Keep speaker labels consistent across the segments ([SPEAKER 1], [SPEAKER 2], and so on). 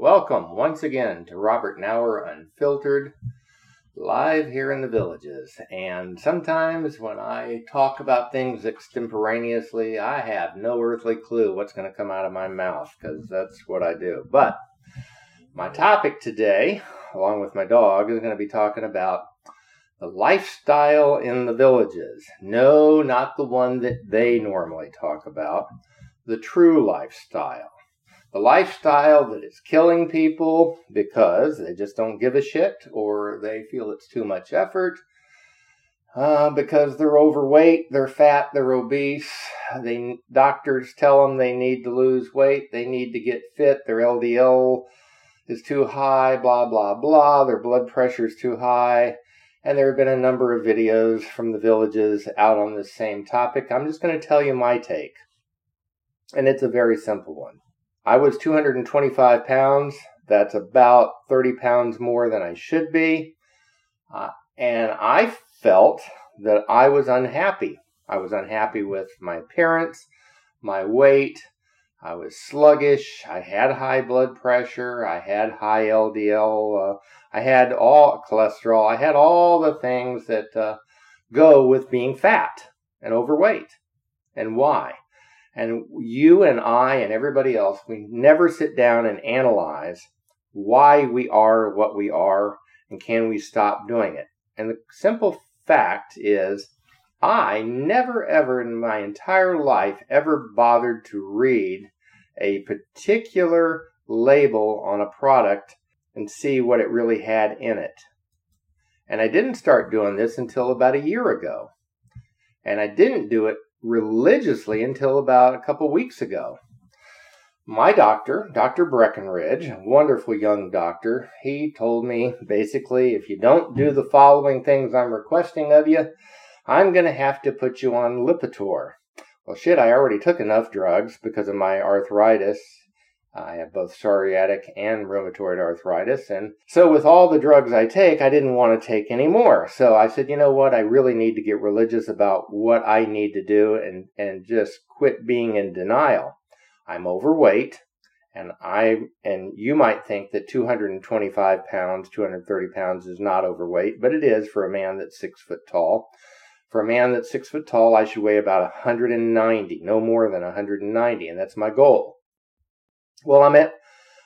[SPEAKER 1] Welcome once again to Robert Nauer Unfiltered, live here in the villages. And sometimes when I talk about things extemporaneously, I have no earthly clue what's going to come out of my mouth because that's what I do. But my topic today, along with my dog, is going to be talking about the lifestyle in the villages. No, not the one that they normally talk about, the true lifestyle the lifestyle that is killing people because they just don't give a shit or they feel it's too much effort uh, because they're overweight, they're fat, they're obese. They doctors tell them they need to lose weight, they need to get fit. Their LDL is too high, blah blah blah. Their blood pressure is too high. And there have been a number of videos from the villages out on this same topic. I'm just going to tell you my take. And it's a very simple one. I was 225 pounds. That's about 30 pounds more than I should be. Uh, and I felt that I was unhappy. I was unhappy with my appearance, my weight. I was sluggish. I had high blood pressure. I had high LDL. Uh, I had all cholesterol. I had all the things that uh, go with being fat and overweight. And why? And you and I and everybody else, we never sit down and analyze why we are what we are and can we stop doing it. And the simple fact is, I never ever in my entire life ever bothered to read a particular label on a product and see what it really had in it. And I didn't start doing this until about a year ago. And I didn't do it religiously until about a couple weeks ago. My doctor, Dr. Breckenridge, wonderful young doctor, he told me basically if you don't do the following things I'm requesting of you, I'm going to have to put you on Lipitor. Well, shit, I already took enough drugs because of my arthritis I have both psoriatic and rheumatoid arthritis. And so, with all the drugs I take, I didn't want to take any more. So, I said, you know what? I really need to get religious about what I need to do and, and just quit being in denial. I'm overweight. And I and you might think that 225 pounds, 230 pounds is not overweight, but it is for a man that's six foot tall. For a man that's six foot tall, I should weigh about 190, no more than 190, and that's my goal. Well, I'm at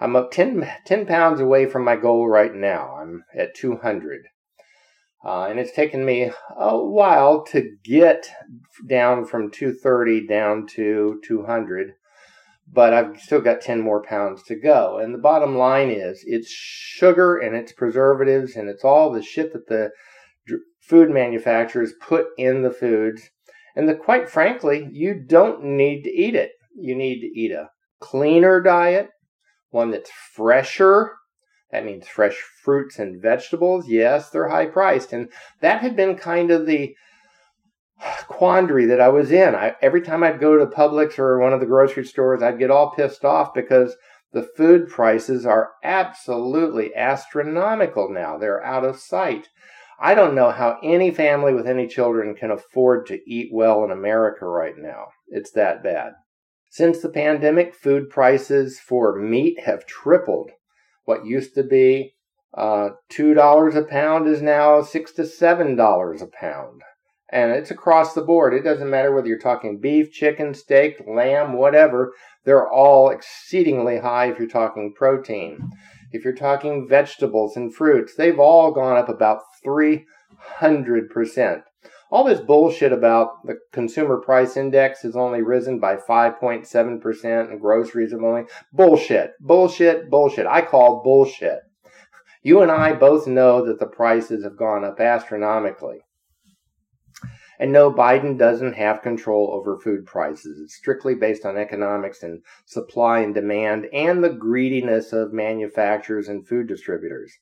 [SPEAKER 1] I'm up 10, 10 pounds away from my goal right now. I'm at 200. Uh, and it's taken me a while to get down from 230 down to 200, but I've still got 10 more pounds to go. And the bottom line is it's sugar and it's preservatives and it's all the shit that the food manufacturers put in the foods. And the, quite frankly, you don't need to eat it. You need to eat a cleaner diet, one that's fresher. That means fresh fruits and vegetables. Yes, they're high priced. And that had been kind of the quandary that I was in. I, every time I'd go to Publix or one of the grocery stores, I'd get all pissed off because the food prices are absolutely astronomical now. They're out of sight. I don't know how any family with any children can afford to eat well in America right now. It's that bad. Since the pandemic, food prices for meat have tripled. What used to be uh, $2 a pound is now 6 to $7 a pound. And it's across the board. It doesn't matter whether you're talking beef, chicken, steak, lamb, whatever. They're all exceedingly high if you're talking protein. If you're talking vegetables and fruits, they've all gone up about 300% all this bullshit about the consumer price index has only risen by 5.7% and groceries have only bullshit, bullshit, bullshit. I call bullshit. You and I both know that the prices have gone up astronomically. And no, Biden doesn't have control over food prices. It's strictly based on economics and supply and demand and the greediness of manufacturers and food distributors.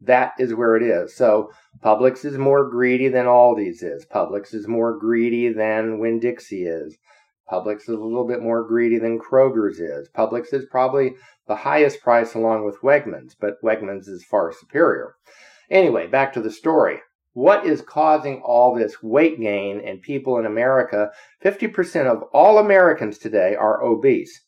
[SPEAKER 1] That is where it is. So Publix is more greedy than Aldi's is. Publix is more greedy than Winn Dixie is. Publix is a little bit more greedy than Kroger's is. Publix is probably the highest price along with Wegmans, but Wegmans is far superior. Anyway, back to the story. What is causing all this weight gain in people in America? 50% of all Americans today are obese.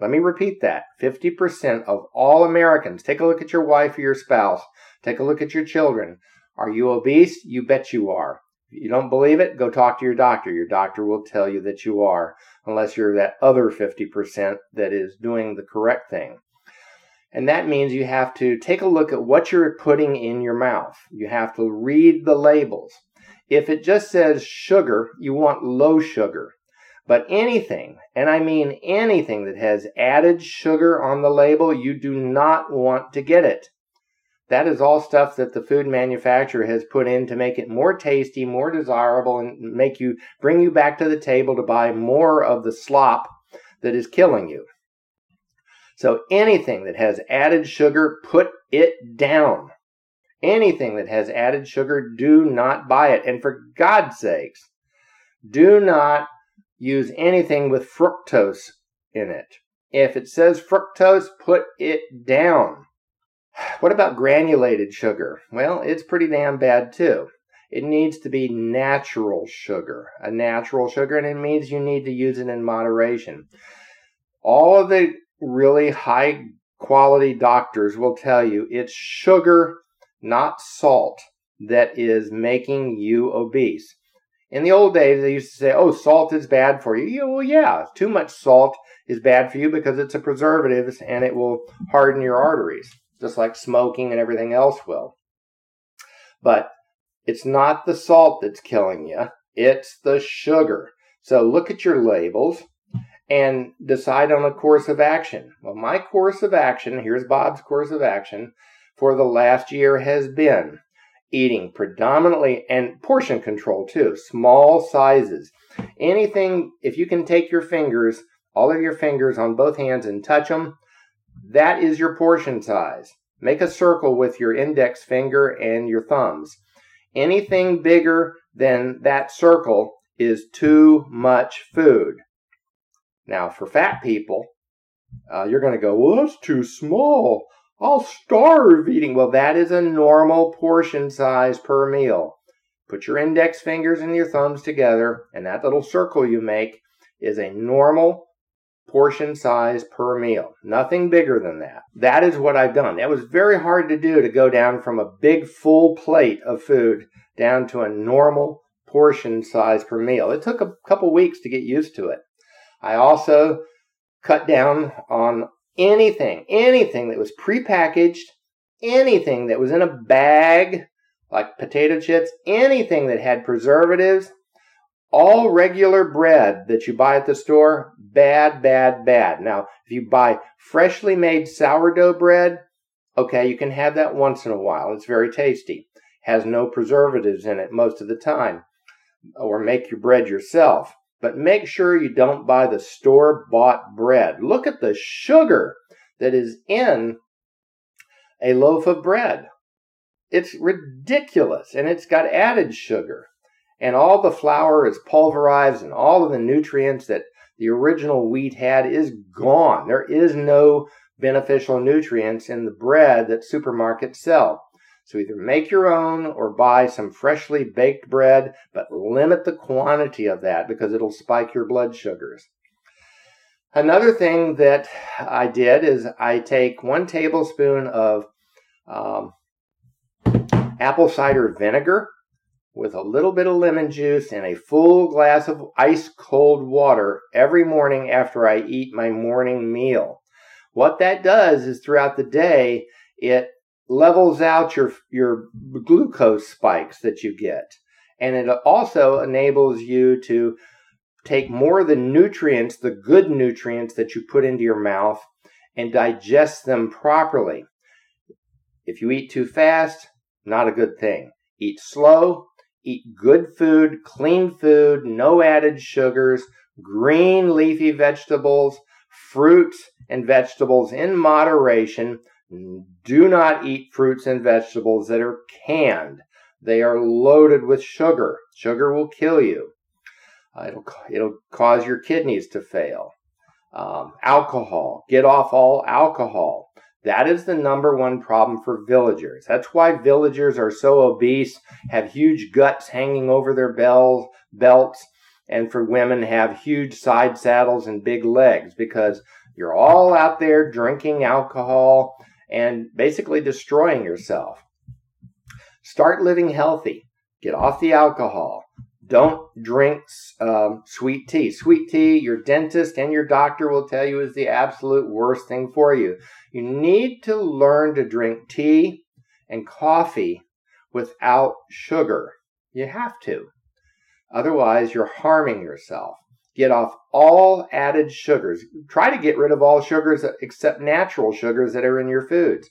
[SPEAKER 1] Let me repeat that 50% of all Americans, take a look at your wife or your spouse, take a look at your children. Are you obese? You bet you are. If you don't believe it, go talk to your doctor. Your doctor will tell you that you are, unless you're that other 50% that is doing the correct thing. And that means you have to take a look at what you're putting in your mouth. You have to read the labels. If it just says sugar, you want low sugar. But anything, and I mean anything that has added sugar on the label, you do not want to get it. That is all stuff that the food manufacturer has put in to make it more tasty, more desirable, and make you bring you back to the table to buy more of the slop that is killing you. So anything that has added sugar, put it down. Anything that has added sugar, do not buy it. And for God's sakes, do not use anything with fructose in it. If it says fructose, put it down. What about granulated sugar? Well, it's pretty damn bad too. It needs to be natural sugar, a natural sugar, and it means you need to use it in moderation. All of the really high quality doctors will tell you it's sugar, not salt, that is making you obese. In the old days, they used to say, oh, salt is bad for you. Yeah, well, yeah, too much salt is bad for you because it's a preservative and it will harden your arteries, just like smoking and everything else will. But it's not the salt that's killing you, it's the sugar. So look at your labels and decide on a course of action. Well, my course of action, here's Bob's course of action for the last year has been eating predominantly and portion control too, small sizes. Anything, if you can take your fingers, all of your fingers on both hands and touch them, that is your portion size. Make a circle with your index finger and your thumbs. Anything bigger than that circle is too much food. Now, for fat people, uh, you're going to go, well, that's too small. I'll starve eating. Well, that is a normal portion size per meal. Put your index fingers and your thumbs together, and that little circle you make is a normal portion size per meal. Nothing bigger than that. That is what I've done. That was very hard to do to go down from a big full plate of food down to a normal portion size per meal. It took a couple weeks to get used to it. I also cut down on anything, anything that was prepackaged, anything that was in a bag, like potato chips, anything that had preservatives, all regular bread that you buy at the store, bad, bad, bad. Now, if you buy freshly made sourdough bread, okay, you can have that once in a while. It's very tasty. Has no preservatives in it most of the time. Or make your bread yourself but make sure you don't buy the store bought bread. Look at the sugar that is in a loaf of bread. It's ridiculous and it's got added sugar. And all the flour is pulverized and all of the nutrients that the original wheat had is gone. There is no beneficial nutrients in the bread that supermarkets sell. So either make your own or buy some freshly baked bread, but limit the quantity of that because it'll spike your blood sugars. Another thing that I did is I take one tablespoon of um, apple cider vinegar with a little bit of lemon juice and a full glass of ice cold water every morning after I eat my morning meal. What that does is throughout the day, it levels out your your glucose spikes that you get. And it also enables you to take more of the nutrients the good nutrients that you put into your mouth and digest them properly. If you eat too fast not a good thing. Eat slow eat good food clean food no added sugars green leafy vegetables fruits and vegetables in moderation do not eat fruits and vegetables that are canned. They are loaded with sugar. Sugar will kill you. Uh, it'll, it'll cause your kidneys to fail. Um, alcohol. Get off all alcohol. That is the number one problem for villagers. That's why villagers are so obese, have huge guts hanging over their bells, belts, and for women have huge side saddles and big legs because You're all out there drinking alcohol and basically destroying yourself. Start living healthy. Get off the alcohol. Don't drink um, sweet tea. Sweet tea, your dentist and your doctor will tell you is the absolute worst thing for you. You need to learn to drink tea and coffee without sugar. You have to. Otherwise, you're harming yourself. Get off all added sugars. Try to get rid of all sugars except natural sugars that are in your foods.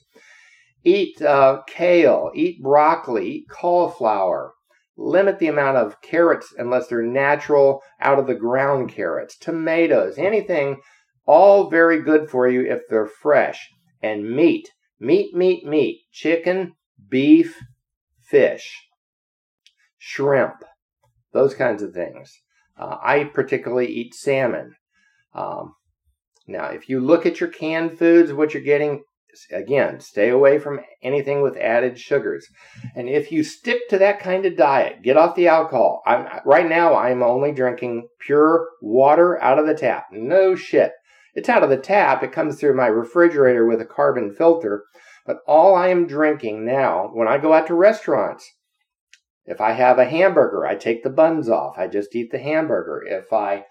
[SPEAKER 1] Eat uh, kale, eat broccoli, eat cauliflower. Limit the amount of carrots unless they're natural, out of the ground carrots. Tomatoes, anything, all very good for you if they're fresh. And meat, meat, meat, meat. Chicken, beef, fish, shrimp, those kinds of things. Uh, I particularly eat salmon. Um, now, if you look at your canned foods, what you're getting, again, stay away from anything with added sugars. And if you stick to that kind of diet, get off the alcohol. I'm, right now, I'm only drinking pure water out of the tap. No shit. It's out of the tap. It comes through my refrigerator with a carbon filter. But all I am drinking now, when I go out to restaurants, if I have a hamburger, I take the buns off. I just eat the hamburger. If I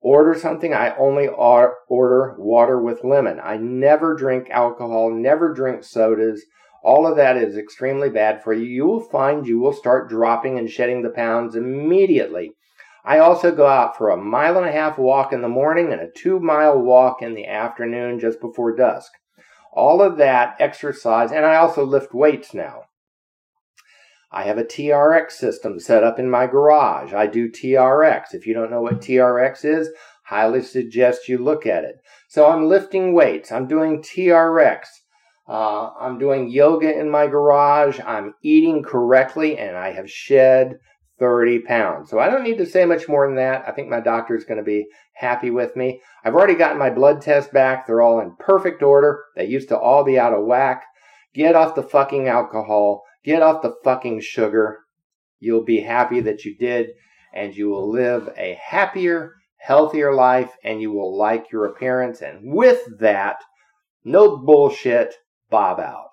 [SPEAKER 1] order something, I only order water with lemon. I never drink alcohol, never drink sodas. All of that is extremely bad for you. You will find you will start dropping and shedding the pounds immediately. I also go out for a mile and a half walk in the morning and a two mile walk in the afternoon just before dusk. All of that exercise, and I also lift weights now. I have a TRX system set up in my garage. I do TRX. If you don't know what TRX is, highly suggest you look at it. So I'm lifting weights. I'm doing TRX. Uh, I'm doing yoga in my garage. I'm eating correctly, and I have shed 30 pounds. So I don't need to say much more than that. I think my doctor is going to be happy with me. I've already gotten my blood test back. They're all in perfect order. They used to all be out of whack. Get off the fucking alcohol. Get off the fucking sugar. You'll be happy that you did, and you will live a happier, healthier life, and you will like your appearance. And with that, no bullshit, bob out.